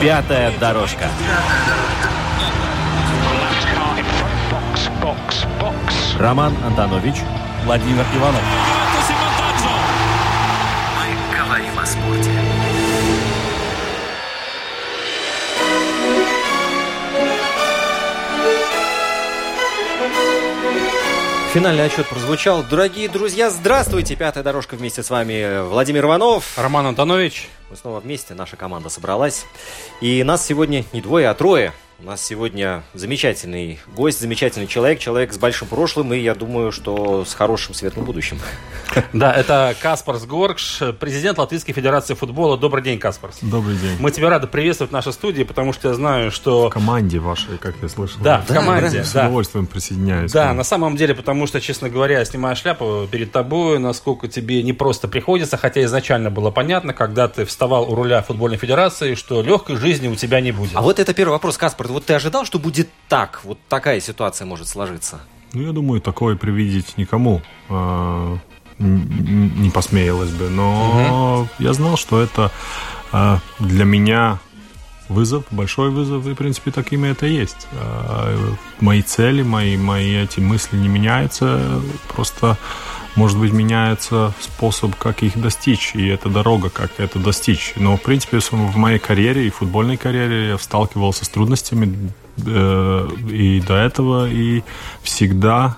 Пятая дорожка. Роман Антонович, Владимир Иванов. Мы говорим о спорте. Финальный отчет прозвучал. Дорогие друзья, здравствуйте! Пятая дорожка вместе с вами Владимир Иванов. Роман Антонович. Мы снова вместе, наша команда собралась. И нас сегодня не двое, а трое. У нас сегодня замечательный гость, замечательный человек, человек с большим прошлым и, я думаю, что с хорошим светлым будущим. Да, это Каспарс Горгш, президент Латвийской Федерации футбола. Добрый день, Каспарс. Добрый день. Мы тебя рады приветствовать в нашей студии, потому что я знаю, что... В команде вашей, как я слышал. Да, в команде. С да. удовольствием присоединяюсь. Да, на самом деле, потому что, честно говоря, я снимаю шляпу перед тобой, насколько тебе не просто приходится, хотя изначально было понятно, когда ты вставал у руля футбольной федерации, что легкой жизни у тебя не будет. А вот это первый вопрос, Каспар. Вот ты ожидал, что будет так? Вот такая ситуация может сложиться? Ну, я думаю, такое привидеть никому н- не посмеялось бы. Но я знал, что это а, для меня вызов, большой вызов, и, в принципе, такими это и есть. А, Мои цели, мои, мои эти мысли не меняются, просто, может быть, меняется способ, как их достичь, и это дорога, как это достичь. Но, в принципе, в моей карьере и футбольной карьере я сталкивался с трудностями э, и до этого, и всегда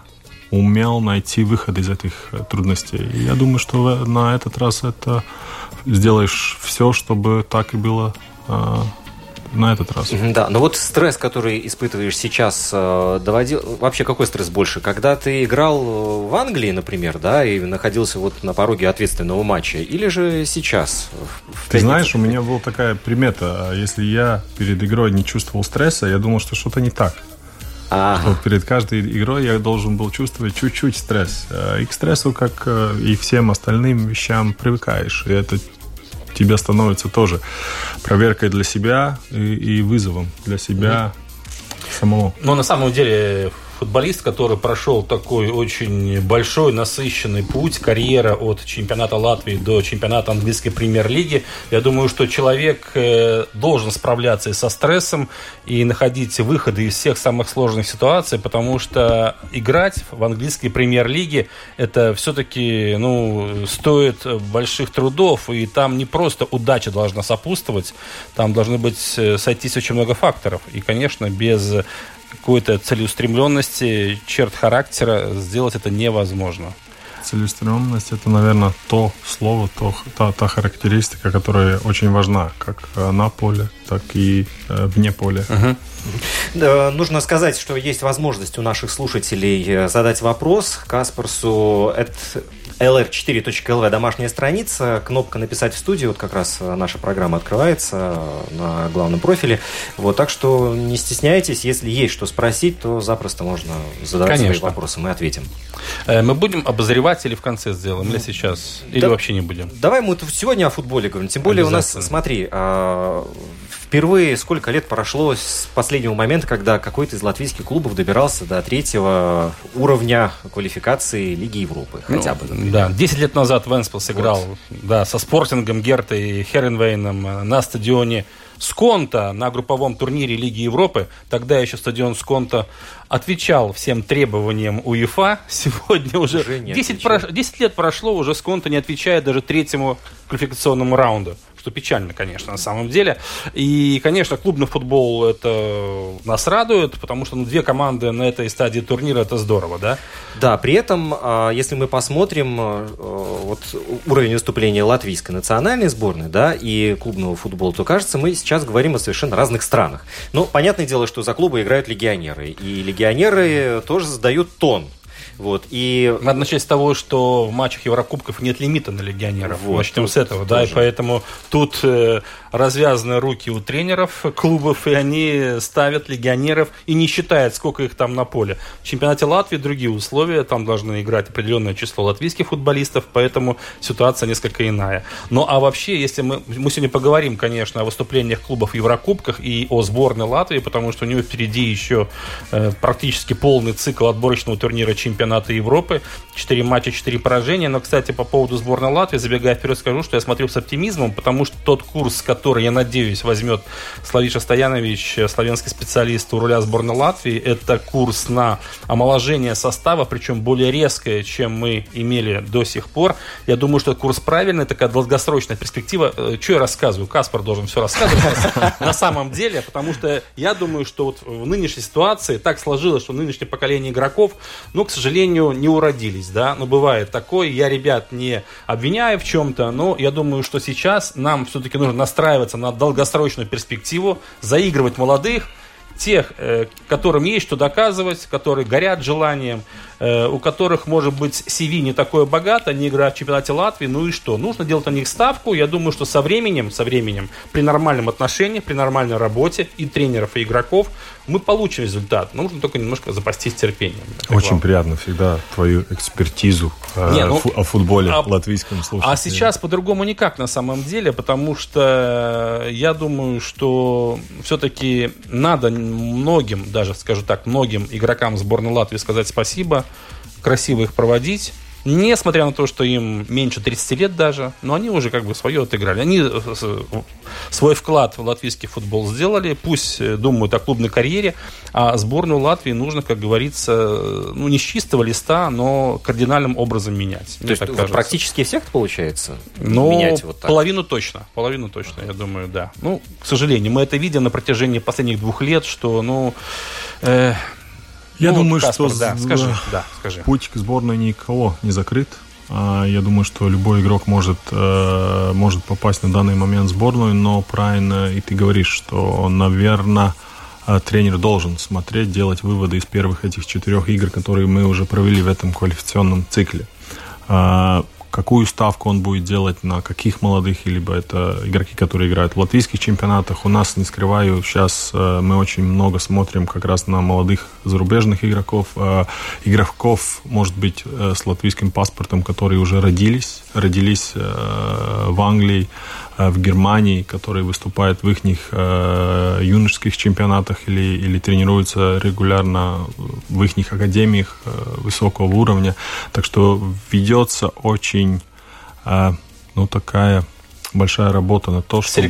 умел найти выход из этих э, трудностей. И я думаю, что на этот раз это сделаешь все, чтобы так и было э, на этот раз. Да, но вот стресс, который испытываешь сейчас, э, доводил... Вообще, какой стресс больше? Когда ты играл э, в Англии, например, да, и находился вот на пороге ответственного матча, или же сейчас? Ты знаешь, у меня была такая примета. Если я перед игрой не чувствовал стресса, я думал, что что-то не так. Ага. Вот перед каждой игрой я должен был чувствовать чуть-чуть стресс. Э, И к стрессу, как и всем остальным вещам, привыкаешь. И это тебе становится тоже проверкой для себя и, и вызовом для себя самого. Но на самом деле футболист, который прошел такой очень большой, насыщенный путь, карьера от чемпионата Латвии до чемпионата английской премьер-лиги, я думаю, что человек э, должен справляться и со стрессом, и находить выходы из всех самых сложных ситуаций, потому что играть в английской премьер-лиге это все-таки ну, стоит больших трудов, и там не просто удача должна сопутствовать, там должны быть э, сойтись очень много факторов. И, конечно, без какой-то целеустремленности, черт характера сделать это невозможно. Целеустремленность это, наверное, то слово, то, та, та характеристика, которая очень важна, как э, на поле, так и э, вне поля. Да, нужно сказать, что есть возможность у наших слушателей э, задать вопрос Каспарсу. Это lr4.lv, домашняя страница, кнопка «Написать в студию», вот как раз э, наша программа открывается э, на главном профиле. Вот, так что не стесняйтесь, если есть что спросить, то запросто можно задавать свои Конечно. вопросы, мы ответим. Э, Мы будем обозревать или в конце сделаем, или сейчас, или Да. вообще не будем. Давай мы сегодня о футболе говорим. Тем более у нас, смотри, а, впервые сколько лет прошло с последнего момента, когда какой-то из латвийских клубов добирался до третьего уровня квалификации Лиги Европы. Хотя бы. Ну, Да, 10 лет назад Венспил сыграл да, со Спортингом, Гертой и Херенвейном на стадионе Сконта на групповом турнире Лиги Европы. Тогда еще стадион Сконта отвечал всем требованиям УЕФА. Сегодня уже, Уже не 10, отвечает. прош- 10 лет прошло, уже Сконта не отвечает даже третьему квалификационному раунду. Что печально, конечно, на самом деле. И, конечно, клубный футбол это нас радует, потому что ну, две команды на этой стадии турнира это здорово, да? Да, при этом, а, если мы посмотрим а, вот уровень выступления латвийской национальной сборной, да, и клубного футбола, то кажется, мы сейчас говорим о совершенно разных странах. Ну, понятное дело, что за клубы играют легионеры, и легионеры тоже задают тон. Вот, и... Надо начать с того, что в матчах Еврокубков нет лимита на легионеров. Вот, Начнем с этого, тоже. да, и поэтому тут э, развязаны руки у тренеров клубов, и они ставят легионеров и не считают, сколько их там на поле. В чемпионате Латвии другие условия, там должны играть определенное число латвийских футболистов, поэтому ситуация несколько иная. Ну а вообще, если мы, мы сегодня поговорим, конечно, о выступлениях клубов в Еврокубках и о сборной Латвии, потому что у него впереди еще э, практически полный цикл отборочного турнира чемпионата Европы. Четыре матча, четыре поражения. Но, кстати, по поводу сборной Латвии, забегая вперед, скажу, что я смотрю с оптимизмом, потому что тот курс, который, я надеюсь, возьмет Славиша Стоянович, славянский специалист у руля сборной Латвии, это курс на омоложение состава, причем более резкое, чем мы имели до сих пор. Я думаю, что курс правильный, такая долгосрочная перспектива. Э, что я рассказываю? Каспар должен все рассказывать на самом деле, потому что я думаю, что вот в нынешней ситуации так сложилось, что нынешнее поколение игроков, ну, к сожалению, не уродились, да, но бывает такое. Я ребят не обвиняю в чем-то, но я думаю, что сейчас нам все-таки нужно настраиваться на долгосрочную перспективу, заигрывать молодых, тех, э, которым есть что доказывать, которые горят желанием, Э, у которых, может быть, CV не такое богато, они играют в чемпионате Латвии, ну и что? Нужно делать на них ставку. Я думаю, что со временем, со временем, при нормальном отношении, при нормальной работе и тренеров, и игроков, мы получим результат. Нужно только немножко запастись терпением. Очень вам. приятно всегда твою экспертизу э, не, ну, о футболе а, латвийском слушать. А сейчас по-другому никак на самом деле, потому что я думаю, что все-таки надо многим, даже скажу так, многим игрокам сборной Латвии сказать спасибо красиво их проводить. Несмотря на то, что им меньше 30 лет даже, но они уже как бы свое отыграли. Они э, свой вклад в латвийский футбол сделали, пусть э, думают о клубной карьере, а сборную Латвии нужно, как говорится, ну не с чистого листа, но кардинальным образом менять. То есть так практически всех получается ну, менять вот так? половину точно, половину точно, я думаю, да. Ну, к сожалению, мы это видим на протяжении последних двух лет, что, ну, э, я ну, думаю, Каспар, что да, скажи, да, скажи. путь к сборной никого не закрыт. А, я думаю, что любой игрок может, э, может попасть на данный момент в сборную, но правильно и ты говоришь, что, наверное, э, тренер должен смотреть, делать выводы из первых этих четырех игр, которые мы уже провели в этом квалификационном цикле. Какую ставку он будет делать, на каких молодых, либо это игроки, которые играют в латвийских чемпионатах. У нас, не скрываю, сейчас э, мы очень много смотрим как раз на молодых зарубежных игроков, э, игроков, может быть, э, с латвийским паспортом, которые уже родились, родились в Англии, в Германии, которые выступают в их э, юношеских чемпионатах или, или тренируются регулярно в их академиях э, высокого уровня. Так что ведется очень, э, ну, такая большая работа на то, чтобы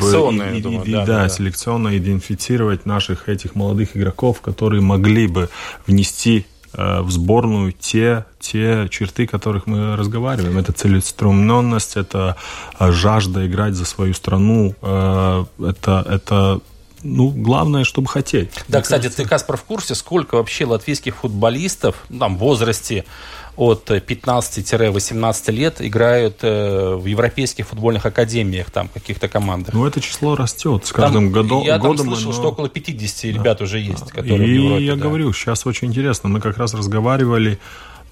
и, думаю, и, да, да, да, селекционно идентифицировать наших этих молодых игроков, которые могли бы внести Э, в сборную те, те черты, которых мы разговариваем. Это целеустремленность, это э, жажда играть за свою страну, э, это, это ну, главное, чтобы хотеть. Да, кстати, кажется. ты, Каспар, в курсе, сколько вообще латвийских футболистов ну, там, в возрасте от 15-18 лет играют э, в европейских футбольных академиях, там, каких-то командах. Ну, это число растет с каждым там, я годом. Я слышал, оно... что около 50 да. ребят уже есть, которые И в Европе. я да. говорю, сейчас очень интересно. Мы как раз разговаривали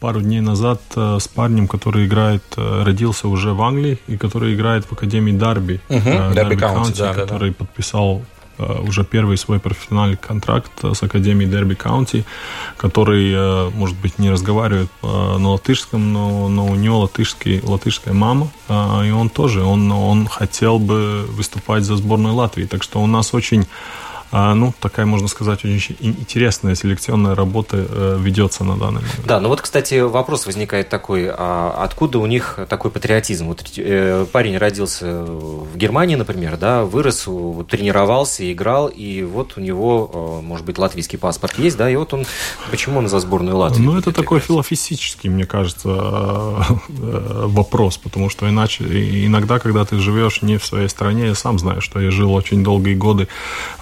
пару дней назад э, с парнем, который играет, э, родился уже в Англии и который играет в Академии Дарби. Угу, Дарби Каунти, да, который да, да. подписал уже первый свой профессиональный контракт с Академией Дерби Каунти, который, э, может быть, не разговаривает на латышском, но, но у него латышский, латышская мама, и он тоже, он, он хотел бы выступать за сборную Латвии. Так что у нас очень ну, такая, можно сказать, очень интересная селекционная работа э, ведется на данный момент. Да, ну вот, кстати, вопрос возникает такой, а откуда у них такой патриотизм? Вот э, парень родился в Германии, например, да, вырос, тренировался, играл, и вот у него, э, может быть, латвийский паспорт есть, да, и вот он, почему он за сборную Латвии? Ну, это такой философический, мне кажется, вопрос, потому что иначе, иногда, когда ты живешь не в своей стране, я сам знаю, что я жил очень долгие годы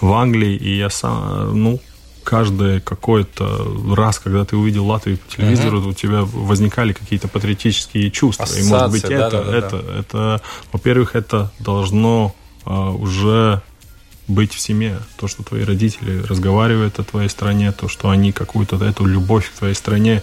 в Англии, Англии, и я сам, ну, каждый какой-то раз, когда ты увидел Латвию по телевизору, uh-huh. у тебя возникали какие-то патриотические чувства. Ассоциация, и, может быть, да, это, да, это, да. это, во-первых, это должно а, уже быть в семье. То, что твои родители разговаривают о твоей стране, то, что они какую-то эту любовь к твоей стране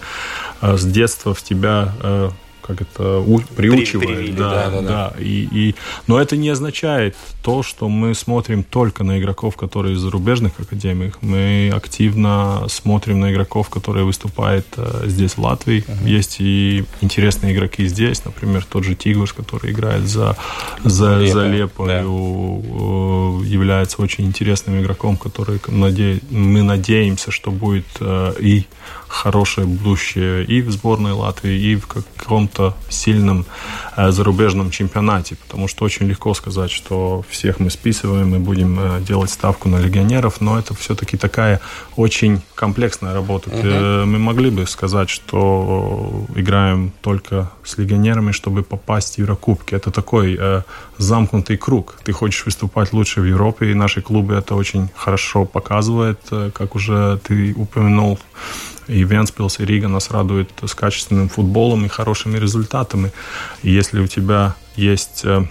э, с детства в тебя э, как это у, приучивает. Привили, да, да, да, да. И, и, но это не означает то, что мы смотрим только на игроков, которые из зарубежных академий. Мы активно смотрим на игроков, которые выступают э, здесь, в Латвии. Uh-huh. Есть и интересные игроки здесь, например, тот же Тигуш, который играет за, за, Лепо, за Лепо да. является очень интересным игроком, который наде... мы надеемся, что будет э, и хорошее будущее и в сборной Латвии, и в каком-то сильном э, зарубежном чемпионате, потому что очень легко сказать, что всех мы списываем и будем э, делать ставку на легионеров, но это все-таки такая очень комплексная работа. Uh-huh. Мы могли бы сказать, что играем только с легионерами, чтобы попасть в Еврокубки. Это такой замкнутый круг. Ты хочешь выступать лучше в Европе, и наши клубы это очень хорошо показывают, как уже ты упомянул и Венспилс, и Рига нас радуют с качественным футболом и хорошими результатами. И если у тебя есть э,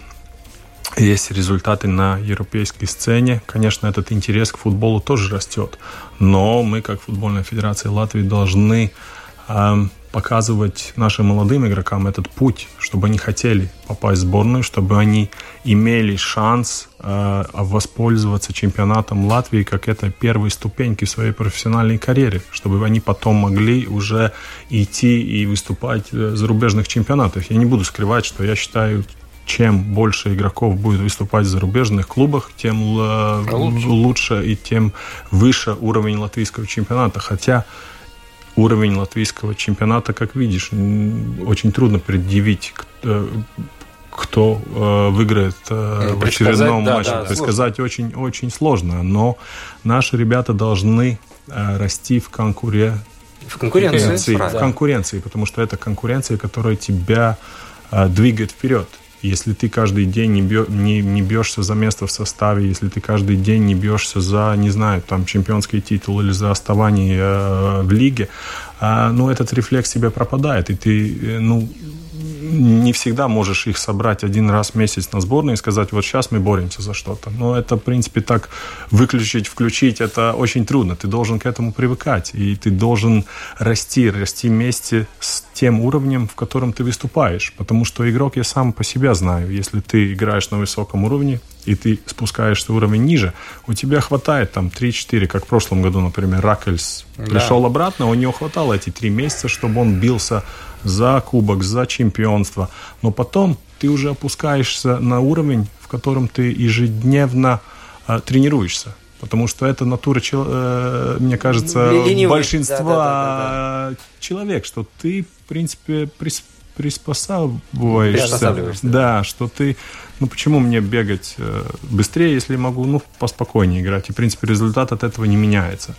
есть результаты на европейской сцене. Конечно, этот интерес к футболу тоже растет. Но мы, как футбольная федерация Латвии, должны эм, показывать нашим молодым игрокам этот путь, чтобы они хотели попасть в сборную, чтобы они имели шанс э, воспользоваться чемпионатом Латвии как это первой ступеньки в своей профессиональной карьере, чтобы они потом могли уже идти и выступать в зарубежных чемпионатах. Я не буду скрывать, что я считаю, чем больше игроков будет выступать в зарубежных клубах, тем лучше. лучше и тем выше уровень латвийского чемпионата. Хотя уровень латвийского чемпионата, как видишь, очень трудно предъявить, кто э, выиграет э, в очередном да, матче. Да, Предсказать сложно. очень, очень сложно. Но наши ребята должны э, расти в конкуренции. В конкуренции. В конкуренции, потому что это конкуренция, которая тебя двигает вперед. Если ты каждый день не, бьё, не, не бьешься за место в составе, если ты каждый день не бьешься за, не знаю, там, чемпионский титул или за оставание э, в лиге, э, ну, этот рефлекс тебе пропадает, и ты, э, ну, не всегда можешь их собрать один раз в месяц на сборную и сказать, вот сейчас мы боремся за что-то. Но это, в принципе, так выключить, включить, это очень трудно. Ты должен к этому привыкать, и ты должен расти, расти вместе с тем уровнем, в котором ты выступаешь. Потому что игрок я сам по себе знаю. Если ты играешь на высоком уровне, и ты спускаешься уровень ниже, у тебя хватает там 3-4, как в прошлом году, например, Ракельс да. пришел обратно, у него хватало эти три месяца, чтобы он бился за кубок, за чемпионство. Но потом ты уже опускаешься на уровень, в котором ты ежедневно э, тренируешься. Потому что это натура, э, мне кажется, Ленивый. большинства да, да, да, человек, что ты, в принципе, приспосабливаешься. Да, что ты ну почему мне бегать э, быстрее, если могу, ну, поспокойнее играть. И, в принципе, результат от этого не меняется.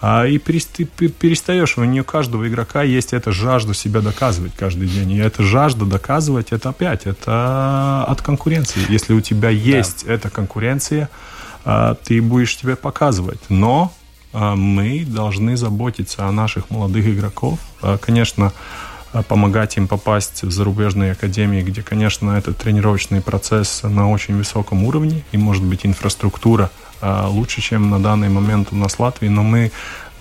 А, и перестаешь, у нее каждого игрока есть эта жажда себя доказывать каждый день. И эта жажда доказывать, это опять, это от конкуренции. Если у тебя есть да. эта конкуренция, а, ты будешь себя показывать. Но а, мы должны заботиться о наших молодых игроков. Конечно, помогать им попасть в зарубежные академии, где, конечно, этот тренировочный процесс на очень высоком уровне, и, может быть, инфраструктура а, лучше, чем на данный момент у нас в Латвии, но мы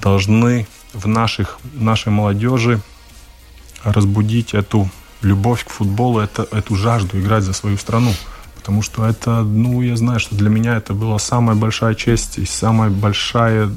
должны в наших, нашей молодежи разбудить эту любовь к футболу, это, эту жажду играть за свою страну. Потому что это, ну, я знаю, что для меня это была самая большая честь и самая большая...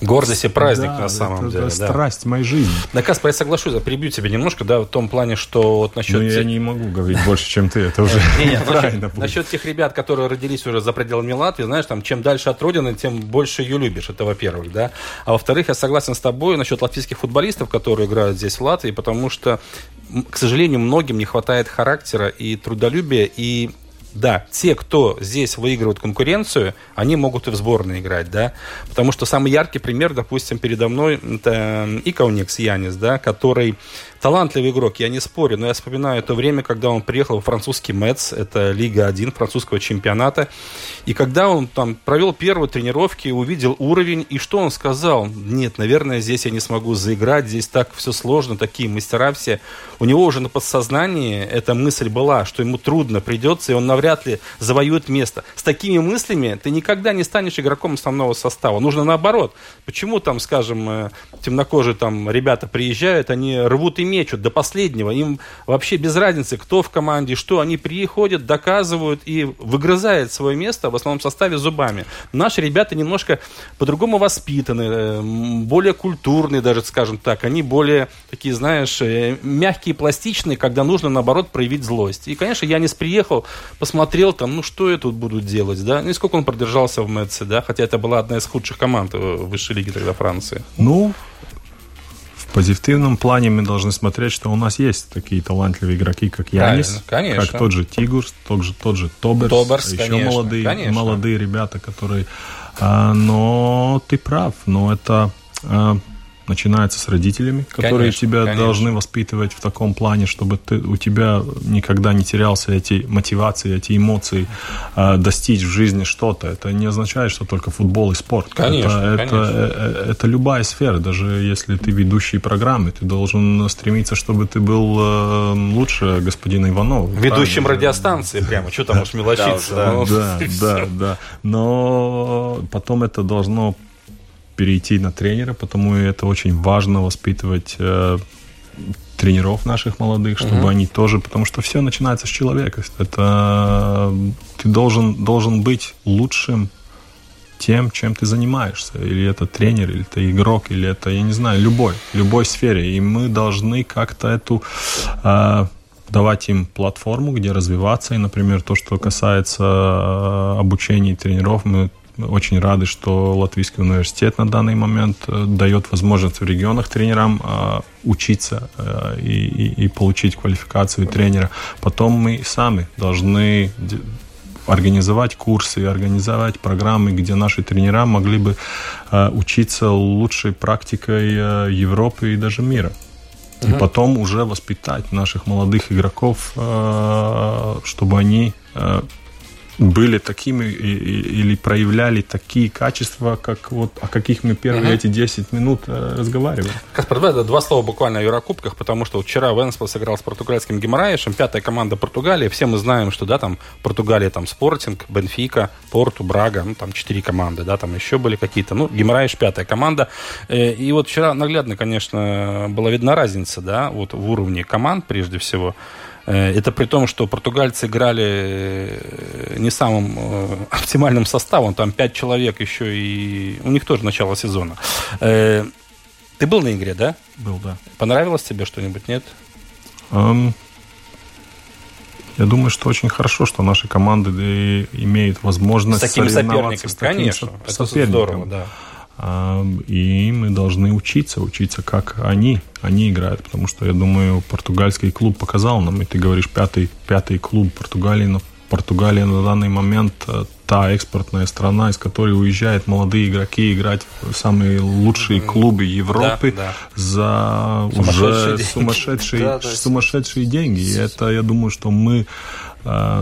Гордость и праздник да, на самом это, деле. Это да. страсть моей жизни. Да, Каспар, я соглашусь, я перебью тебя немножко, да, в том плане, что вот насчет... Ну, я не могу говорить больше, чем ты, это уже правильно Насчет тех ребят, которые родились уже за пределами Латвии, знаешь, там, чем дальше от родины, тем больше ее любишь, это во-первых, да. А во-вторых, я согласен с тобой насчет латвийских футболистов, которые играют здесь в Латвии, потому что, к сожалению, многим не хватает характера и трудолюбия, и да, те, кто здесь выигрывают конкуренцию, они могут и в сборной играть, да, потому что самый яркий пример, допустим, передо мной, это Икауникс Янис, да, который талантливый игрок, я не спорю, но я вспоминаю то время, когда он приехал в французский Мэтс, это Лига 1 французского чемпионата, и когда он там провел первые тренировки, увидел уровень, и что он сказал? Нет, наверное, здесь я не смогу заиграть, здесь так все сложно, такие мастера все. У него уже на подсознании эта мысль была, что ему трудно придется, и он навряд ли завоюет место. С такими мыслями ты никогда не станешь игроком основного состава. Нужно наоборот. Почему там, скажем, э, темнокожие там ребята приезжают, они рвут и мечут до последнего. Им вообще без разницы, кто в команде, что. Они приходят, доказывают и выгрызают свое место в основном составе зубами. Наши ребята немножко по-другому воспитаны, э, более культурные даже, скажем так. Они более такие, знаешь, э, мягкие, пластичные, когда нужно, наоборот, проявить злость. И, конечно, Янис приехал, посмотрел там, ну что я тут буду делать, да? Ну и сколько он продержался в Мэтсе, да? Хотя это была одна из худших команд э, высшей лиги тогда Франции. Ну, в позитивном плане мы должны смотреть, что у нас есть такие талантливые игроки, как Янис, конечно. как тот же Тигурс, тот же, тот же Тоберс, Тоберс еще конечно, молодые, конечно. молодые ребята, которые... А, но ты прав, но это... Начинается с родителями, которые Конечно, тебя конечно. должны воспитывать в таком плане, чтобы ты, у тебя никогда не терялся эти мотивации, эти эмоции э, достичь в жизни что-то. Это не означает, что только футбол и спорт. Конечно, это, конечно. Это, э, это любая сфера. Даже если ты ведущий программы, ты должен стремиться, чтобы ты был э, лучше господина Иванова. Ведущим Правильно? радиостанции прямо, что там уж мелочиться. Да, да, да. Но потом это должно перейти на тренера, потому это очень важно воспитывать э, тренеров наших молодых, чтобы Мгм. они тоже, потому что все начинается с человека. Это ты должен должен быть лучшим тем, чем ты занимаешься. Или это тренер, или это игрок, или это, я не знаю, любой, любой сфере. И мы должны как-то эту э, давать им платформу, где развиваться. И, например, то, что касается э, обучения тренеров, мы очень рады, что Латвийский университет на данный момент э, дает возможность в регионах тренерам э, учиться э, и, и- и получить квалификацию тренера. Потом мы сами должны организовать курсы, организовать программы, где наши тренера могли бы учиться лучшей практикой Европы и даже мира. И потом уже воспитать наших молодых игроков, чтобы они были такими или проявляли такие качества, как вот, о каких мы первые Мгм. эти 10 минут э, разговаривали. Каспар, давай два слова буквально о Еврокубках, потому что вчера Венспил сыграл с португальским Геморраешем, пятая команда Португалии. Все мы знаем, что да, там Португалия, там Спортинг, Бенфика, Порту, Брага, ну там четыре команды, да, там еще были какие-то. Ну, Геморраеш пятая команда. Э, И вот вчера наглядно, конечно, была видна разница, да, вот в уровне команд прежде всего. Э, Это при том, что португальцы играли э, не самым э, оптимальным составом. Там пять человек еще и... У них тоже начало сезона. Ты был на игре, да? Был, да. Понравилось тебе что-нибудь, нет? Эм, Я думаю, что очень хорошо, что наши команды имеют возможность С такими соперниками, с таким конечно. со- Это соперником. здорово, да. И мы должны учиться, учиться, как они, они играют. Потому что, я думаю, португальский клуб показал нам, и ты говоришь, пятый, пятый клуб Португалии, но Португалия на данный момент э, та экспортная страна, из которой уезжают молодые игроки играть в самые лучшие клубы Европы да. за Сумасшедшие уже деньги. сумасшедшие, Да, да, сумасшедшие деньги. И это, я думаю, что мы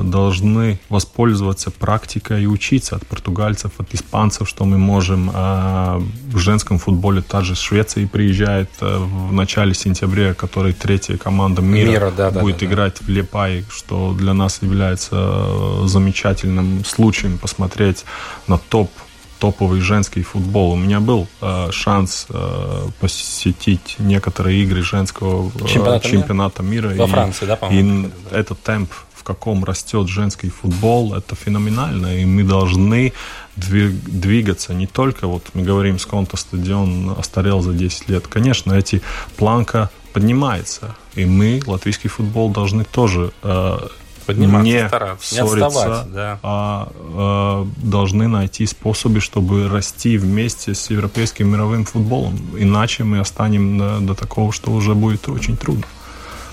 должны воспользоваться практикой и учиться от португальцев, от испанцев, что мы можем. А в женском футболе та же Швеция приезжает э, в начале сентября, которая третья команда мира, Мира, да, да, будет да, да. играть в Лепае, что для нас является э, замечательным случаем посмотреть на топ топовый женский футбол. У меня был э, шанс э, посетить некоторые игры женского э, Чемпионата мира? чемпионата мира. Во и- Франции, да, и по-моему? этот темп, каком растет женский футбол, это феноменально. И мы должны дви- двигаться не только, вот мы говорим, Сконто стадион остарел за 10 лет. Конечно, эти планка поднимается. И мы, латвийский футбол, должны тоже э, Подниматься, не стараться, не ссориться, отставать, да. а э, должны найти способы, чтобы расти вместе с европейским мировым футболом. Иначе мы останем до, до такого, что уже будет очень трудно.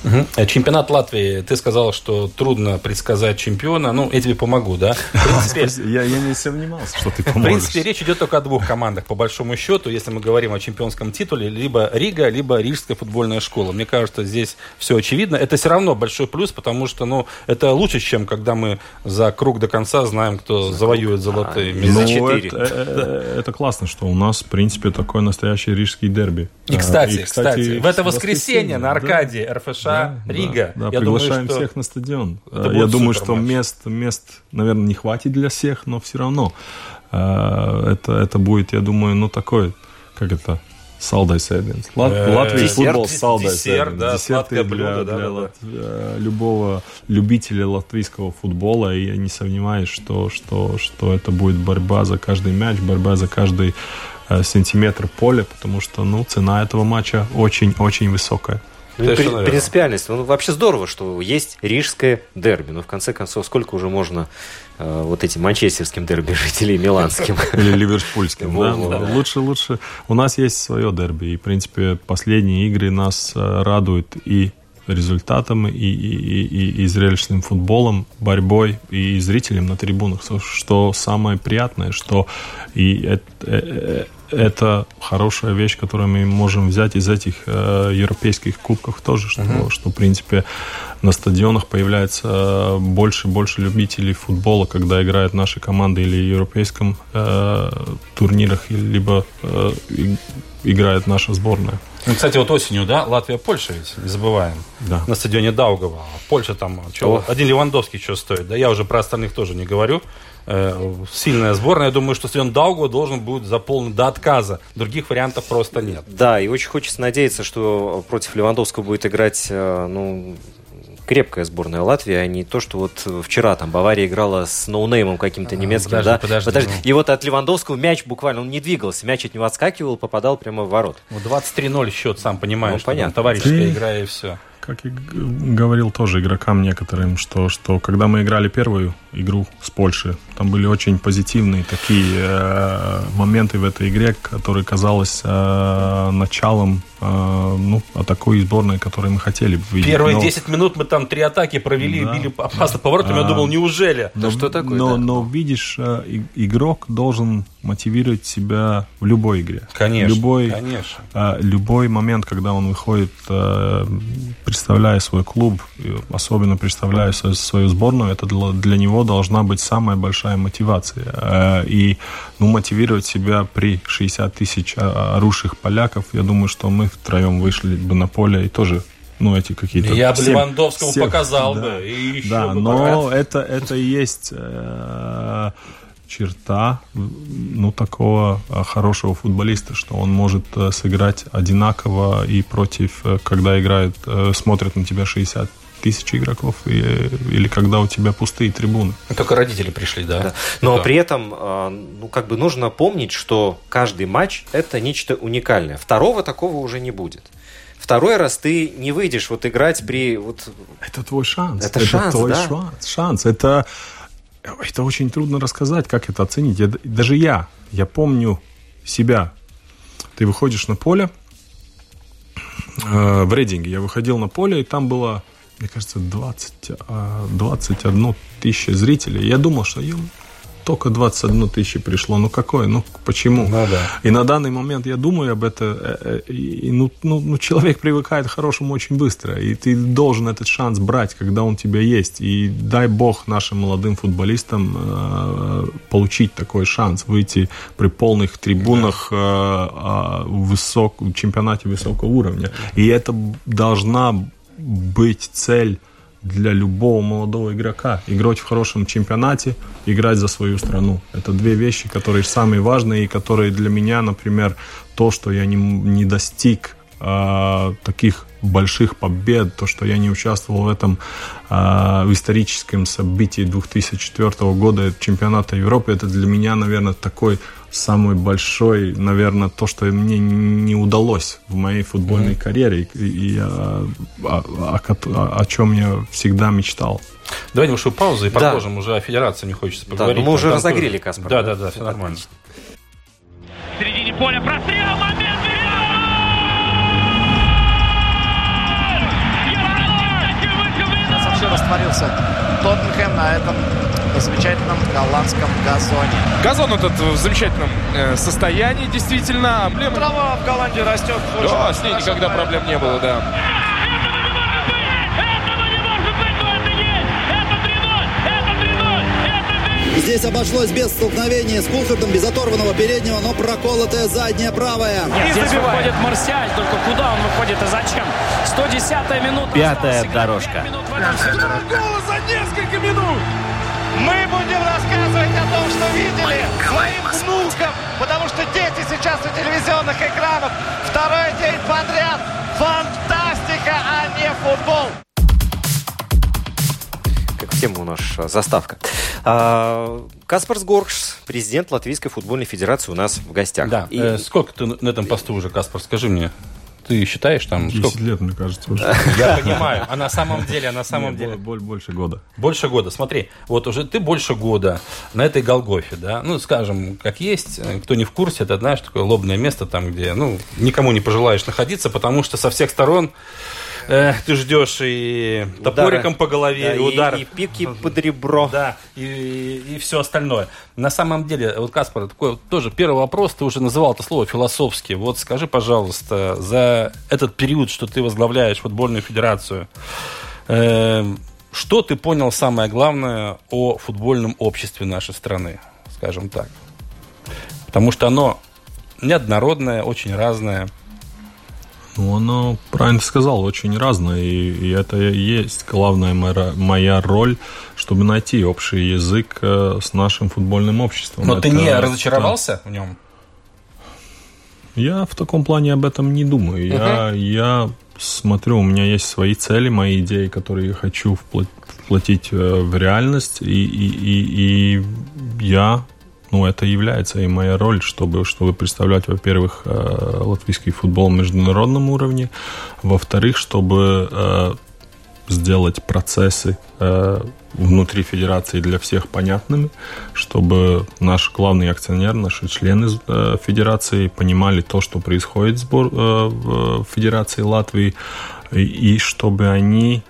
Угу. Чемпионат Латвии, ты сказал, что трудно предсказать чемпиона. Ну, я тебе помогу, да? я, я не сомневался, что ты поможешь. В принципе, речь идет только о двух командах, по большому счету, если мы говорим о чемпионском титуле, либо Рига, либо Рижская футбольная школа. Мне кажется, здесь все очевидно. Это все равно большой плюс, потому что, ну, это лучше, чем когда мы за круг до конца знаем, кто за завоюет золотые а, места. Ну, это, это, это классно, что у нас, в принципе, такой настоящий рижский дерби. И, кстати, и, кстати, кстати в это воскресенье, воскресенье на Аркадии да, РФШ да, Рига. Да, да, приглашаем думаю, что всех на стадион. Я думаю, что мест, мест, наверное, не хватит для всех, но все равно э, это, это будет, я думаю, ну такой, как это, Салдай Сēdiens. Лат, э, Латвия футбол Салдай Десерт, да, Десерты для, для лат, любого любителя латвийского футбола. И я не сомневаюсь, что, что, что это будет борьба за каждый мяч, борьба за каждый э, сантиметр поля, потому что ну, цена этого матча очень-очень высокая. Ну, при, принципиальность. Ну, вообще здорово, что есть рижское дерби. Но в конце концов, сколько уже можно э, вот этим манчестерским дерби жить или миланским? Или ливерпульским, да? Лучше, лучше. У нас есть свое дерби. И, в принципе, последние игры нас э, радуют и результатом и, и, и, и зрелищным футболом, борьбой и зрителям на трибунах, что самое приятное, что и это, э, это хорошая вещь, которую мы можем взять из этих э, европейских кубков тоже, что, uh-huh. что, в принципе, на стадионах появляется больше и больше любителей футбола, когда играют наши команды или в европейском э, турнирах, либо э, играет наша сборная. Ну, кстати, вот осенью, да, Латвия-Польша ведь, не забываем. Да. На стадионе Даугава. Польша там, что, один Левандовский что стоит, да, я уже про остальных тоже не говорю. Э, сильная сборная. Я думаю, что стадион Даугава должен будет заполнен до отказа. Других вариантов просто нет. Да, и очень хочется надеяться, что против Левандовского будет играть, э, ну, крепкая сборная Латвии, а не то, что вот вчера там Бавария играла с ноунеймом каким-то немецким, подожди, да? Подожди, подожди. Ну. И вот от Левандовского мяч буквально, он не двигался, мяч от него отскакивал, попадал прямо в ворот. Ну, 23-0 счет, сам понимаешь, ну, понятно. товарищеская игра и все как и говорил тоже игрокам некоторым, что, что когда мы играли первую игру с Польшей, там были очень позитивные такие э, моменты в этой игре, которые казалось э, началом э, ну, такой сборной, которой мы хотели бы видеть. Первые но... 10 минут мы там три атаки провели, да. били опасно поворотами, а, я думал, неужели? Но, да что такое? Но, да? но видишь, э, игрок должен мотивировать себя в любой игре. Конечно, любой, конечно. Любой момент, когда он выходит, э, представляя свой клуб, особенно представляя свою сборную, это для, для него должна быть самая большая мотивация. Э, и ну, мотивировать себя при 60 тысяч орущих поляков, я думаю, что мы втроем вышли бы на поле и тоже ну, эти какие-то... Я бы Левандовскому всех, показал да, бы. И еще да, бы но это, это и есть э, черта ну, такого э, хорошего футболиста, что он может э, сыграть одинаково и против, э, когда играет, смотрят на тебя 60 тысяч игроков, и, или когда у тебя пустые трибуны. Только родители пришли, да. да. Но да. при этом, ну, как бы нужно помнить, что каждый матч – это нечто уникальное. Второго такого уже не будет. Второй раз ты не выйдешь вот играть при... Вот... Это твой шанс. Это, это шанс, твой да? шанс. шанс. Это это очень трудно рассказать, как это оценить. Я, даже я, я помню себя. Ты выходишь на поле, э, в рейдинге я выходил на поле, и там было, мне кажется, 20, 21 э, тысяча зрителей. Я думал, что только 21 тысячи пришло. Ну какое? Ну почему? Ну, да. И на данный момент я думаю об этом. Э, э, и, ну, ну, ну, человек привыкает к хорошему очень быстро. И ты должен этот шанс брать, когда он у тебя есть. И дай бог нашим молодым футболистам э, получить такой шанс, выйти при полных трибунах э, э, высок, в чемпионате высокого уровня. И это должна быть цель для любого молодого игрока. Играть в хорошем чемпионате, играть за свою страну. Это две вещи, которые самые важные и которые для меня, например, то, что я не, не достиг э, таких больших побед, то, что я не участвовал в этом э, в историческом событии 2004 года чемпионата Европы, это для меня, наверное, такой самый большой, наверное, то, что мне не удалось в моей футбольной mm-hmm. карьере, и, и о, о, о, о чем я всегда мечтал. Давай небольшую паузу и да. продолжим. Уже о федерации не хочется поговорить. Да, мы уже разогрели Каспар. Да, да, да, все нормально. В середине поля прострел, момент! испарился Тоттенхэм на этом замечательном голландском газоне. Газон этот в замечательном э, состоянии, действительно. Эмблема... Трава в Голландии растет. Да, с ней никогда проблем не было, да. Здесь обошлось без столкновения с Кулхардом, без оторванного переднего, но проколотая задняя правая. Нет, здесь выходит Марсиаль, только куда он выходит и зачем? 110-я минута. Пятая дорожка. Гол за несколько минут! Мы будем рассказывать о том, что видели своим внукам, потому что дети сейчас у телевизионных экранов. Второй день подряд. Фантастика, а не футбол. Как в тему наша заставка. А, Каспарс Горкс, президент Латвийской футбольной федерации у нас в гостях. Да. И- Э, сколько ты на этом посту уже, Каспар, скажи мне? Ты считаешь там? 10 сколько? лет, мне кажется, уже. Я понимаю. А на самом деле, а на самом деле... бо- бо- Больше года. Больше года. Смотри, вот уже ты больше года на этой Голгофе, да? Ну, скажем, как есть. Кто не в курсе, это, знаешь, такое лобное место там, где, ну, никому не пожелаешь находиться, потому что со всех сторон э, ты ждешь и топориком по голове, Да, и и, удар. и пики под ребро. Да, и, и все остальное. На самом деле, вот, Каспар, такой вот тоже первый вопрос, ты уже называл это слово философски. Вот скажи, пожалуйста, за этот период, что ты возглавляешь футбольную федерацию, э, что ты понял самое главное о футбольном обществе нашей страны, скажем так? Потому что оно неоднородное, очень разное. Ну, оно, правильно ты сказал, очень разное. И, и это и есть главная моя, моя роль, чтобы найти общий язык э, с нашим футбольным обществом. Но ты Это- не разочаровался в нем? Я в таком плане об этом не думаю. Я, я смотрю, у меня есть свои цели, мои идеи, которые я хочу впло- вплотить э, в реальность, и, и, и, и я, ну, это является и моя роль, чтобы, чтобы представлять, во-первых, э, латвийский футбол на международном уровне, во-вторых, чтобы э, сделать процессы э, внутри федерации для всех понятными, чтобы наш главный акционер, наши члены федерации понимали то, что происходит в, федерации Латвии, и чтобы они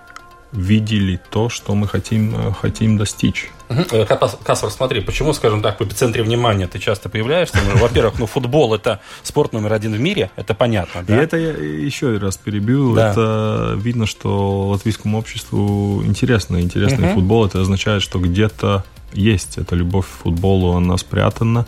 видели то, что мы хотим, э, хотим достичь. Э, Каспар, смотри, почему, скажем так, в эпицентре внимания ты часто появляешься? Ну, Во-первых, ну, футбол – это спорт номер один в мире, это понятно, И да? это я еще раз перебью. Да. Это видно, что латвийскому обществу интересно. Интересный футбол. Это означает, что где-то есть эта любовь к футболу, она спрятана.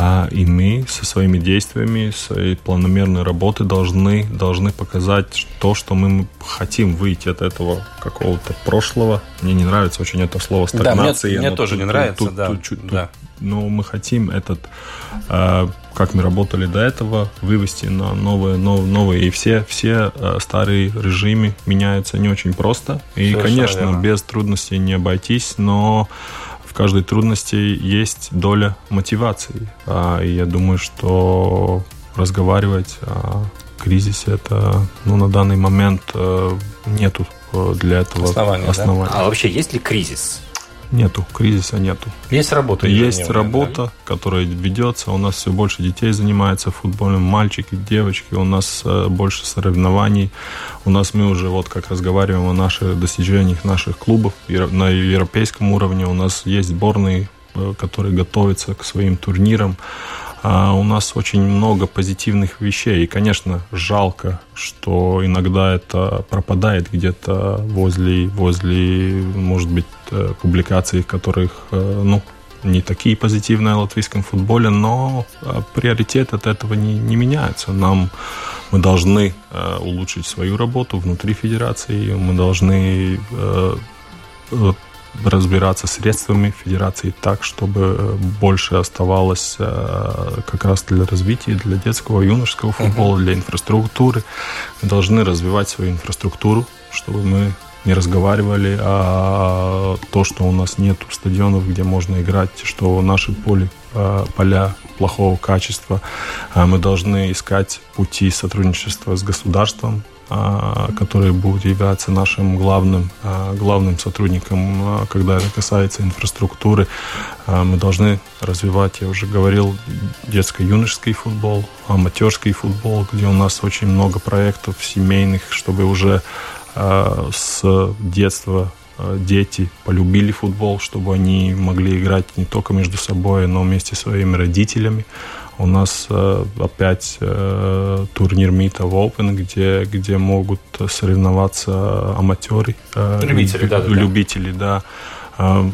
А, и мы со своими действиями, своей планомерной работы должны, должны показать то, что мы хотим выйти от этого какого-то прошлого. Мне не нравится очень это слово Да, мне- мне тоже не нравится, да, чуть- да. но мы хотим этот, э, как мы работали до этого, вывести на новые, нов- новые. И все, все э, старые режимы меняются не очень просто. И, Совершенно конечно, верно. без трудностей не обойтись, но каждой трудности есть доля мотивации. А, и я думаю, что разговаривать о кризисе, это ну, на данный момент э, нету э, для этого Основания, да? оснований. А вообще есть ли кризис? Нету, кризиса нету. Есть работа. Есть работа, которая ведется. У нас все больше детей занимается футболом, мальчики, девочки. У нас э, больше соревнований. У нас мы уже вот как разговариваем о наших достижениях наших клубов на европейском уровне. У нас есть сборные, э, которые готовятся к своим турнирам. А у нас очень много позитивных вещей. И, конечно, жалко, что иногда это пропадает где-то возле, возле, может быть, э, публикаций, которых, э, ну, не такие позитивные о латвийском футболе, но э, приоритет от этого не, не меняется. Нам мы должны улучшить свою работу внутри федерации, мы должны разбираться средствами федерации так, чтобы э, больше оставалось э, как раз для развития, для детского юношеского футбола, для инфраструктуры. Мы должны развивать свою инфраструктуру, чтобы мы не разговаривали о то, что у нас нет стадионов, где можно играть, что наши поле, э, поля плохого качества. А Мы должны искать пути сотрудничества с государством, а, которые будут являться нашим главным, а, главным сотрудником, а, когда это касается инфраструктуры. Мы должны развивать, я уже говорил, детско-юношеский футбол, аматерский футбол, где у нас очень много проектов семейных, чтобы уже с детства дети полюбили футбол, чтобы они могли играть не только между собой, но вместе с своими родителями. У нас э, опять э, турнир МИТа в Open, где, где могут соревноваться аматеры. Э, любители, да, да. Любители, да. Э,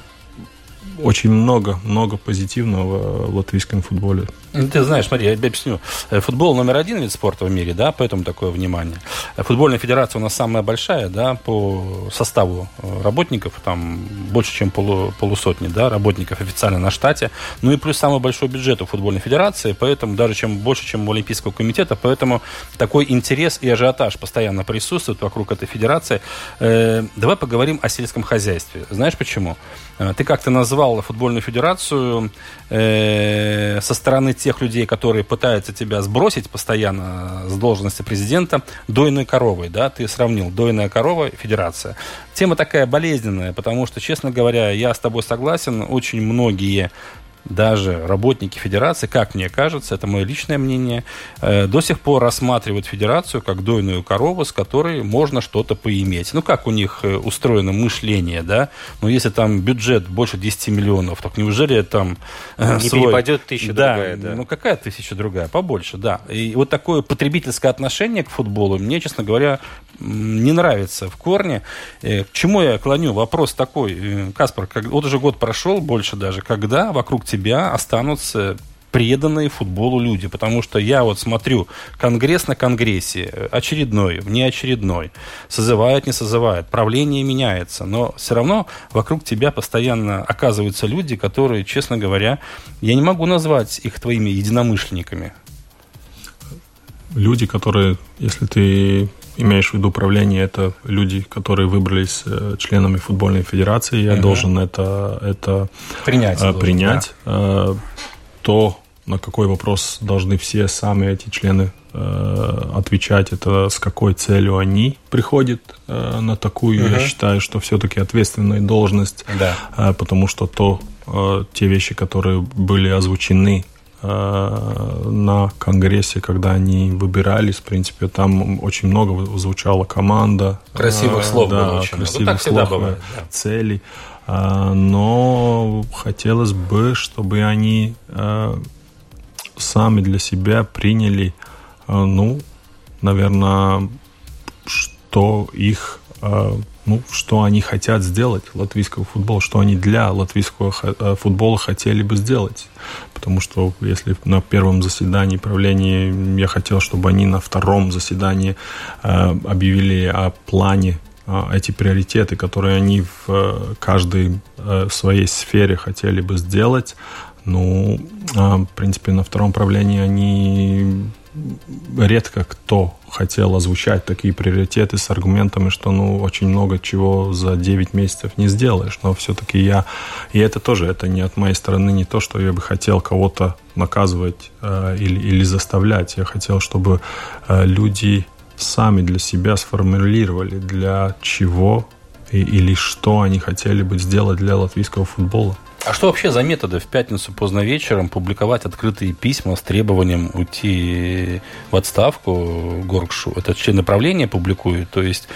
очень много, много позитивного в латвийском футболе. Ну, ты знаешь, смотри, я тебе объясню. Э, футбол номер один вид спорта в мире, да, поэтому такое внимание. Э, футбольная федерация у нас самая большая, да, по составу э, работников, там больше, чем полу, полусотни, да, работников официально на штате. Ну и плюс самый большой бюджет у футбольной федерации, поэтому даже чем больше, чем у Олимпийского комитета, поэтому такой интерес и ажиотаж постоянно присутствует вокруг этой федерации. Э, давай поговорим о сельском хозяйстве. Знаешь почему? Ты как-то назвал футбольную федерацию э, со стороны тех людей, которые пытаются тебя сбросить постоянно с должности президента, дойной коровой, да, ты сравнил дойная корова, федерация. Тема такая болезненная, потому что, честно говоря, я с тобой согласен, очень многие даже работники федерации, как мне кажется, это мое личное мнение, э, до сих пор рассматривают федерацию как дойную корову, с которой можно что-то поиметь. Ну, как у них э, устроено мышление, да? Ну, если там бюджет больше 10 миллионов, так неужели там э, Не свой... перепадет тысяча да, другая, да? Ну, какая тысяча другая? Побольше, да. И вот такое потребительское отношение к футболу мне, честно говоря, не нравится в корне. К чему я клоню? Вопрос такой, Каспар, как... вот уже год прошел, больше даже, когда вокруг тебя останутся преданные футболу люди. Потому что я вот смотрю конгресс на конгрессе, очередной, внеочередной, созывают, не созывают, правление меняется, но все равно вокруг тебя постоянно оказываются люди, которые, честно говоря, я не могу назвать их твоими единомышленниками. Люди, которые, если ты имеешь в виду управление, это люди, которые выбрались э, членами футбольной федерации. Я угу. должен это, это принять. Э, принять. да. Э, то, на какой вопрос должны все сами эти члены отвечать, это с какой целью они приходят на такую. Угу. Я считаю, что все-таки ответственная должность, да. потому что то, те вещи, которые были озвучены Э, на конгрессе, когда они выбирались, в принципе, там очень много звучала команда. Красивых э, слов да, очень красивых ну, слов, бывает, да. целей. Э, но хотелось бы, чтобы они сами для себя приняли, ну, наверное, что их ну, что они хотят сделать латвийского футбола, что они для латвийского э, футбола хотели бы сделать. Потому что если на первом заседании правления я хотел, чтобы они на втором заседании э, объявили о плане э, эти приоритеты, которые они в каждой своей сфере хотели бы сделать, ну, в принципе, на втором правлении они редко кто хотел озвучать такие приоритеты с аргументами, что ну очень много чего за 9 месяцев не сделаешь. Но все-таки я... И это тоже, это не от моей стороны не то, что я бы хотел кого-то наказывать э, или, или заставлять. Я хотел, чтобы э, люди сами для себя сформулировали, для чего и, или что они хотели бы сделать для латвийского футбола. А что вообще за методы в пятницу поздно вечером публиковать открытые письма с требованием уйти в отставку Горкшу? Это члены правления публикуют? То есть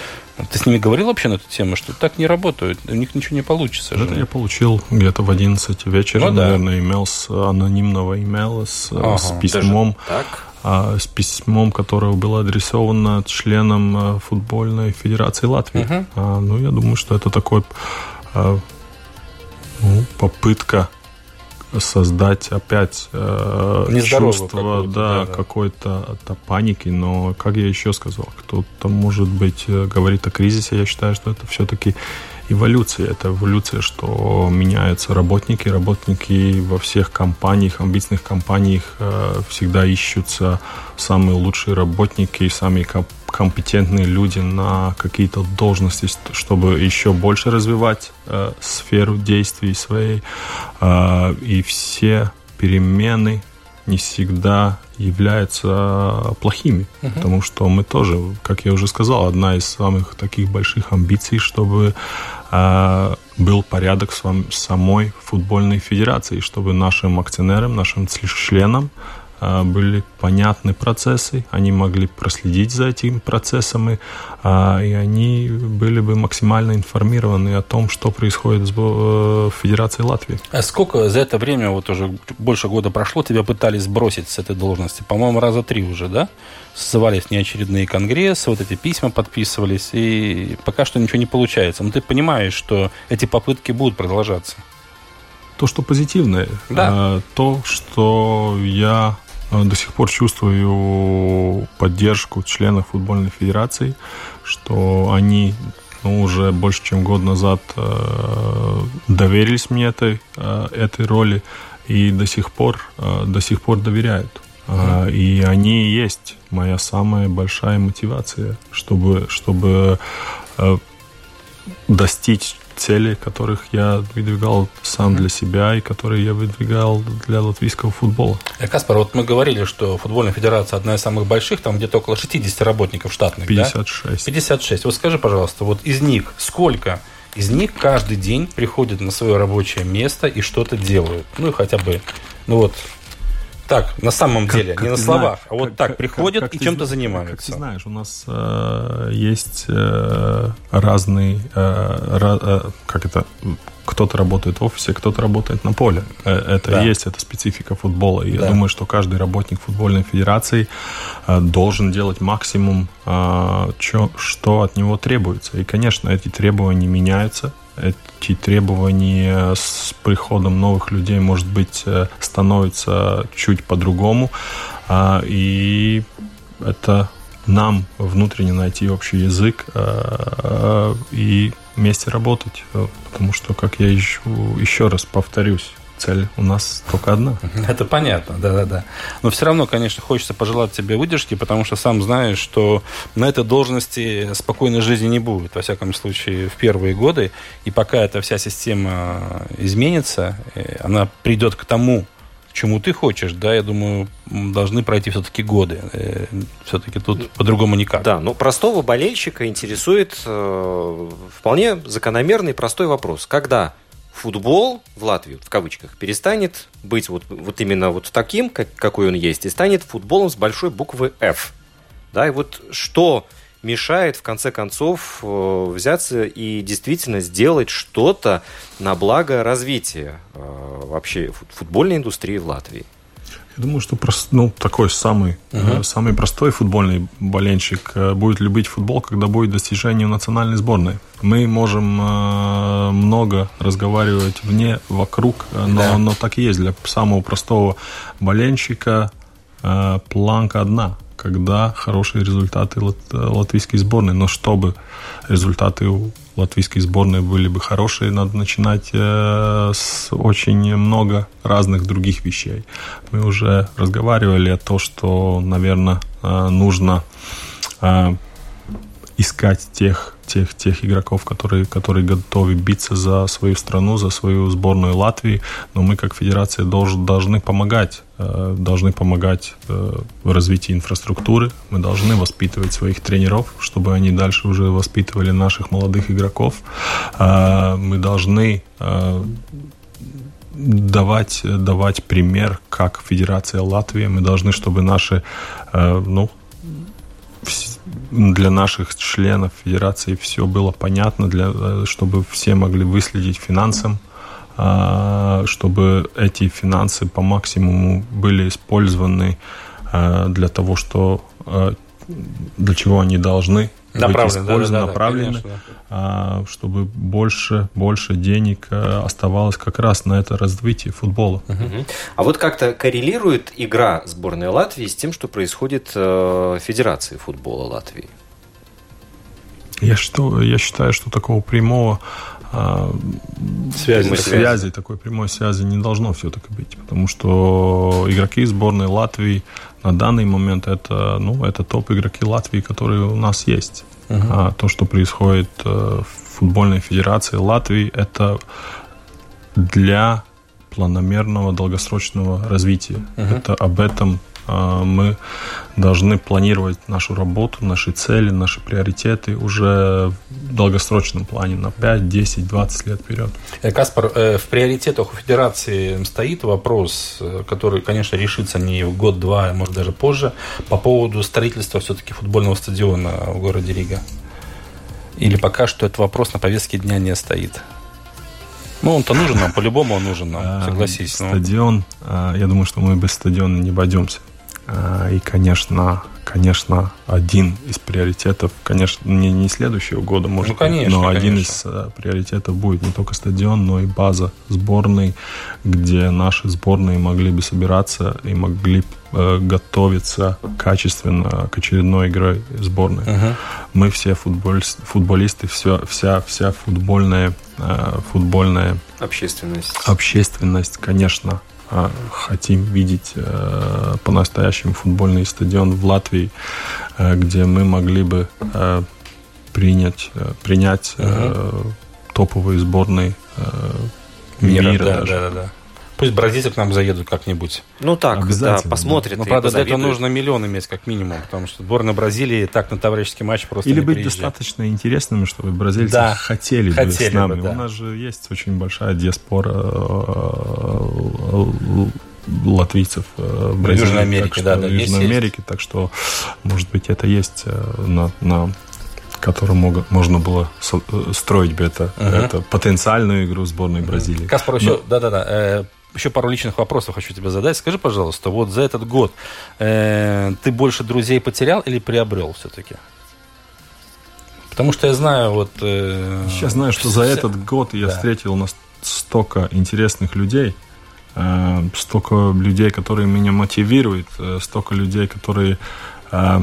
ты с ними говорил вообще на эту тему, что так не работают, у них ничего не получится? Это же? я получил где-то в 11 вечера, ну, да. наверное, имейл с анонимного имейла с, ага, с письмом. Так? А, с письмом, которое было адресовано членам а, футбольной федерации Латвии. Угу. Ну, я думаю, что это такой а, ну, попытка создать опять э, чувство да, да, какой-то паники, но, как я еще сказал, кто-то, может быть, э, говорит о кризисе, я считаю, что это все-таки эволюция. Это эволюция, что меняются работники. Работники во всех компаниях, амбициозных компаниях э, всегда ищутся самые лучшие работники, самые компетентные люди на какие-то должности, чтобы еще больше развивать э, сферу действий своей. Э, и все перемены не всегда являются плохими, uh-huh. потому что мы тоже, как я уже сказал, одна из самых таких больших амбиций, чтобы э, был порядок с вами, самой футбольной федерации, чтобы нашим акционерам, нашим членам были понятны процессы, они могли проследить за этими процессами, а, и они были бы максимально информированы о том, что происходит в Федерации Латвии. А сколько за это время, вот уже больше года прошло, тебя пытались сбросить с этой должности? По-моему, раза три уже, да? Сзывались неочередные конгрессы, вот эти письма подписывались, и пока что ничего не получается. Но ты понимаешь, что эти попытки будут продолжаться. То, что позитивное, да. то, что я Э, до сих пор чувствую поддержку членов футбольной федерации, что они ну, уже больше чем год назад э, доверились мне этой, э, этой роли и до сих пор, э, до сих пор доверяют. Э, и они и есть моя самая большая мотивация, чтобы, чтобы э, достичь цели, которых я выдвигал сам для себя и которые я выдвигал для латвийского футбола. Э, Каспар, вот мы говорили, что футбольная федерация одна из самых больших, там где-то около 60 работников штатных, 56. Да? 56. Вот скажи, пожалуйста, вот из них сколько из них каждый день приходят на свое рабочее место и что-то делают? Ну и хотя бы, ну вот, так, на самом как, деле, как не на словах, знаешь, а вот как, так приходят как, как и чем-то занимаются. Как ты знаешь, у нас э, есть э, разные, э, э, как это, кто-то работает в офисе, кто-то работает на поле. Э, это да. есть, это специфика футбола. И да. я думаю, что каждый работник футбольной федерации э, должен делать максимум, э, чё, что от него требуется. И, конечно, эти требования меняются эти требования с приходом новых людей, может быть, э, становятся чуть по-другому. А, и это нам внутренне найти общий язык э, и вместе работать. Потому что, как я еще, еще раз повторюсь, цель у нас только одна. Это понятно, да-да-да. Но все равно, конечно, хочется пожелать тебе выдержки, потому что сам знаешь, что на этой должности спокойной жизни не будет, во всяком случае, в первые годы. И пока эта вся система изменится, э, она придет к тому, чему ты хочешь, да, я думаю, должны пройти все-таки годы. Э, все-таки тут по-другому никак. Да, но простого болельщика интересует э, вполне закономерный простой вопрос. Когда футбол в Латвии, в кавычках, перестанет быть вот, вот именно вот таким, как, какой он есть, и станет футболом с большой буквы F. Да, и вот что мешает, в конце концов, э, взяться и действительно сделать что-то на благо развития э, вообще футбольной индустрии в Латвии? Я думаю, что ну, такой самый, uh-huh. самый простой футбольный болельщик э, будет любить футбол, когда будет достижение национальной сборной. Мы можем э, много разговаривать вне, вокруг, но, да. но так и есть. Для самого простого болельщика планка одна – когда хорошие результаты лат латвийской сборной. Но чтобы результаты у латвийской сборной были бы хорошие, надо начинать э, с очень много разных других вещей. Мы уже разговаривали о том, что, наверное, э, нужно э, искать тех, тех, тех игроков, которые, которые готовы биться за свою страну, за свою сборную Латвии. Но мы, как федерация, долж, должны помогать. Э, должны помогать э, в развитии инфраструктуры. Мы должны воспитывать своих тренеров, чтобы они дальше уже воспитывали наших молодых игроков. Э, мы должны давать, давать пример, как Федерация Латвии. Мы должны, чтобы наши ну, для наших членов федерации все было понятно, для, э, чтобы все могли выследить финансам, а, чтобы эти финансы по максимуму были использованы э, для того, что э, для чего они должны направлены, быть использованы, да, да, направлены, да, а, чтобы больше, больше денег э, оставалось как раз на это развитие футбола. Угу. А вот как-то коррелирует игра сборной Латвии с тем, что происходит в Федерации футбола Латвии? Я, что, я считаю, что такого прямого а, связи, связи, такой прямой связи не должно все-таки быть, потому что игроки сборной Латвии на данный момент это, ну, это топ игроки Латвии, которые у нас есть. Uh-huh. А то, что происходит э, в футбольной федерации Латвии, это для планомерного долгосрочного развития. Uh-huh. Это об этом мы должны планировать нашу работу, наши цели, наши приоритеты уже в долгосрочном плане на 5, 10, 20 лет вперед. Э, Каспар, э, в приоритетах у Федерации стоит вопрос, э, который, конечно, решится не в год-два, а может даже позже, по поводу строительства все-таки футбольного стадиона в городе Рига? Или пока что этот вопрос на повестке дня не стоит? Ну, он-то нужен нам, по-любому он нужен нам, согласись. Стадион, я думаю, что мы без стадиона не обойдемся. А, и, конечно, конечно, один из приоритетов, конечно, не, не следующего года, может ну, конечно, но конечно. один из а, приоритетов будет не только стадион, но и база сборной, где наши сборные могли бы собираться и могли э, готовиться качественно к очередной игре сборной. Угу. Мы все футболисты, футболисты все, вся, вся футбольная, э, футбольная общественность, общественность, конечно, хотим видеть э, по-настоящему футбольный стадион в Латвии, э, где мы могли бы э, принять, принять угу. топовые сборные мира, мира да, даже. Да, да, да. Пусть бразильцы к нам заедут как-нибудь. Ну так, да, посмотрят. Но, правда, для этого нужно миллион иметь как минимум, потому что сборная Бразилии так на товарищеский матч просто Или не быть приезжает. достаточно интересными, чтобы бразильцы да. хотели, хотели бы с нами. Бы, да. У нас же есть очень большая диаспора латвийцев в Бразилии. Южной Америке, да, да. В Южной есть, Америке, так что, может быть, это есть на, на которым можно было строить бы это, uh-huh. это потенциальную игру сборной Бразилии. Каспар, еще, да-да-да, еще пару личных вопросов хочу тебе задать. Скажи, пожалуйста, вот за этот год э, ты больше друзей потерял или приобрел все-таки? Потому что я знаю, вот... Э, я знаю, что за этот год я да. встретил столько интересных людей, э, столько людей, которые меня мотивируют, э, столько людей, которые э,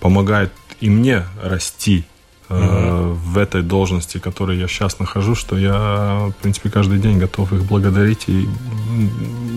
помогают и мне расти Uh-huh. в этой должности, в которой я сейчас нахожусь, что я, в принципе, каждый день готов их благодарить и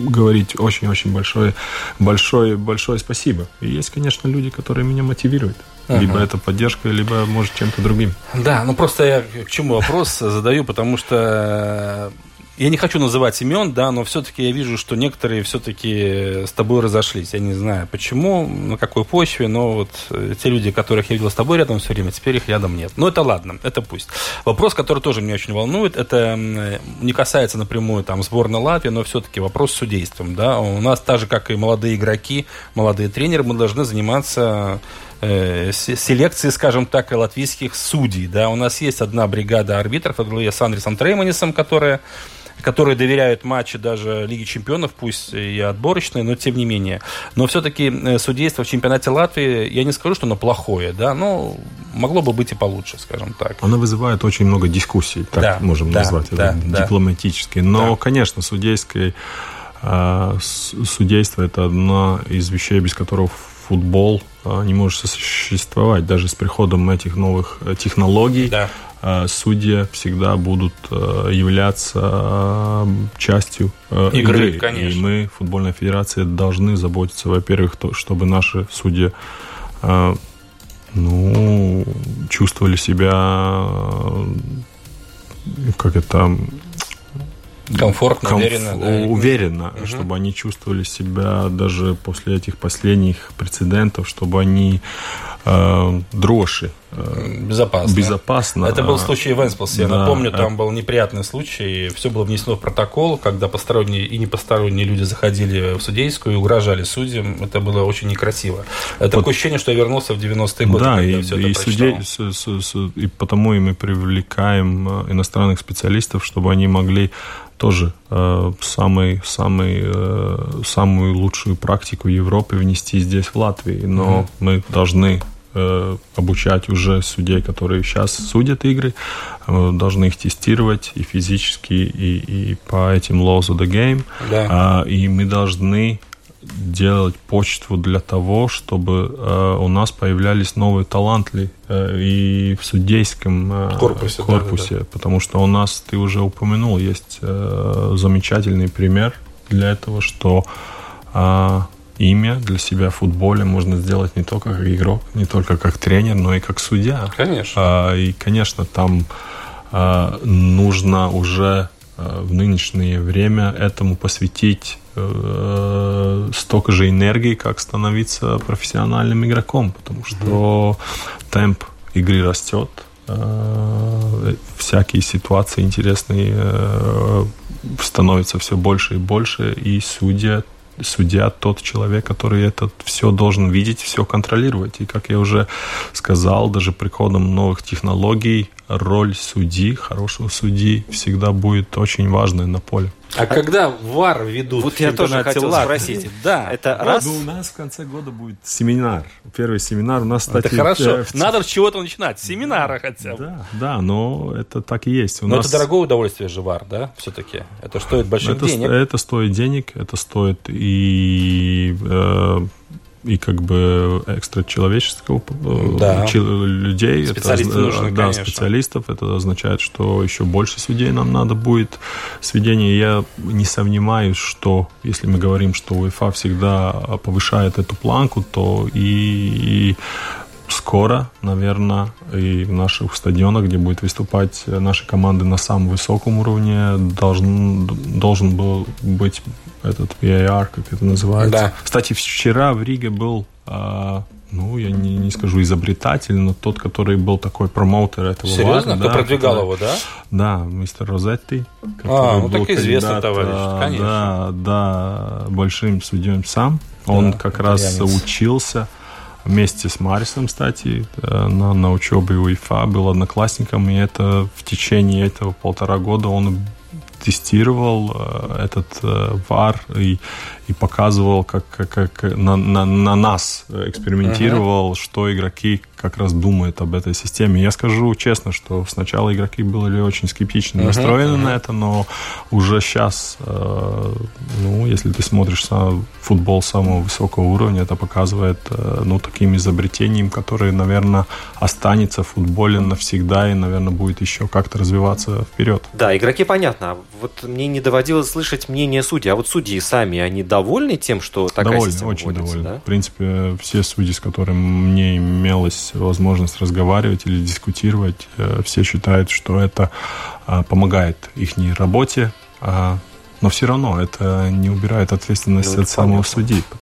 говорить очень-очень большое, большое, большое спасибо. И есть, конечно, люди, которые меня мотивируют. Uh-huh. Либо это поддержка, либо, может, чем-то другим. Да, ну просто я к чему вопрос задаю, потому что я не хочу называть имен, да, но все-таки я вижу, что некоторые все-таки с тобой разошлись. Я не знаю почему, на какой почве, но вот э, те люди, которых я видел с тобой рядом все время, теперь их рядом нет. Но это ладно, это пусть. Вопрос, который тоже меня очень волнует, это не касается напрямую там сборной Латвии, но все-таки вопрос с судейством, да. У нас так же, как и молодые игроки, молодые тренеры, мы должны заниматься э, селекции, скажем так, латвийских судей. Да? У нас есть одна бригада арбитров во главе с Андресом Трейманисом, которая которые доверяют матчи даже Лиги Чемпионов, пусть и отборочные, но тем не менее. Но все-таки э, судейство в чемпионате Латвии, я не скажу, что оно плохое, да, но могло бы быть и получше, скажем так. Оно вызывает очень много дискуссий, так да, можем да, назвать да, это да, дипломатически. Но, да. конечно, судейское э, судейство это одна из вещей, без которого футбол э, не может существовать. Даже с приходом этих новых технологий да. Э, судьи всегда будут э, являться э, частью игры. игры. Конечно. И мы, футбольная федерация, должны заботиться, во-первых, то, чтобы наши судьи ну, чувствовали себя как это комфортно, комф... уверенно, да? уверенно угу. чтобы они чувствовали себя даже после этих последних прецедентов, чтобы они э, дрожи безопасно. Безопасно. Это был случай в Энсплсе. Я да, напомню, там был неприятный случай. Все было внесено в протокол, когда посторонние и непосторонние люди заходили в судейскую и угрожали судьям. Это было очень некрасиво. Это вот, такое ощущение, что я вернулся в 90-е годы. Да, и, и, судей, с, с, с, и потому и мы привлекаем э, иностранных специалистов, чтобы они могли тоже э, самый, самый, э, самую лучшую практику Европы внести здесь, в Латвии. Но mm-hmm. мы должны Э, обучать уже судей, которые сейчас судят игры, э, должны их тестировать и физически, и, и по этим laws of the game. Да. А, и мы должны делать почту для того, чтобы э, у нас появлялись новые таланты э, и в судейском э, корпусе, корпусе да, да. потому что у нас, ты уже упомянул, есть э, замечательный пример для этого, что э, имя для себя в футболе можно сделать не только как игрок, не только как тренер, но и как судья. Конечно. А, и, конечно, там а, нужно уже э, в нынешнее время этому посвятить э, столько же энергии, как становиться профессиональным игроком, потому что темп игры растет, э, всякие ситуации интересные э, становятся все больше и больше, и судья судья тот человек, который это все должен видеть, все контролировать. И, как я уже сказал, даже приходом новых технологий роль судьи, хорошего судьи, всегда будет очень важной на поле. А, когда ВАР ведут Вот в я тоже хотел Латвии? спросить. Да. Это Вот, раз. ну, у нас в конце года будет семинар. Первый семинар у нас, кстати... Это хорошо. э, в- Надо с чего-то начинать. С семинара хотя бы. Да, да, но это так и есть. У Но нас... это дорогое удовольствие же ВАР, да, все-таки? Это стоит больших это, денег. это стоит денег, это стоит и, э, и как бы экстра человеческого э, Да. людей. Специалисты это, нужны, да, конечно. специалистов. Это означает, что еще больше судей нам надо будет сведения. Я не сомневаюсь, что если мы говорим, что УЕФА всегда повышает эту планку, то и, и скоро, наверное, и в наших стадионах, где будет выступать наши команды на самом высоком уровне, должен, должен был быть этот VAR, как это называется. Да. Кстати, вчера в Риге был, а, ну, я не, не скажу изобретатель, но тот, который был такой промоутер этого Серьезно? VAR, Кто да, продвигал который- его, да? да, мистер Розетти. А, ну так известный когда-то, товарищ, конечно. Да, да, большим судьем сам. Он Да, как раз итальянец. учился вместе с Марисом, кстати, э, на, на учебе у ИФА, был одноклассником, и это в течение этого полтора года он тестировал э, этот э, VAR и, и показывал, как, как, как на, на, на нас экспериментировал, что игроки как раз думают об этой системе. Я скажу честно, что сначала игроки были очень скептично настроены на это, но уже сейчас, э, ну, если ты смотришь на футбол самого высокого уровня, это показывает, э, ну, таким изобретением, которое, наверное, останется в футболе навсегда и, наверное, будет еще как-то развиваться вперед. Да, игроки понятно. Вот мне не доводилось слышать мнение судей. А вот судьи сами, они довольны тем, что такая довольны, система очень вводится, довольны. да? В принципе, все судьи, с которыми мне имелось возможность разговаривать или дискутировать, э, все считают, что это а, помогает их работе, а, но все равно это не убирает ответственность Ну, от самого понятно. судьи.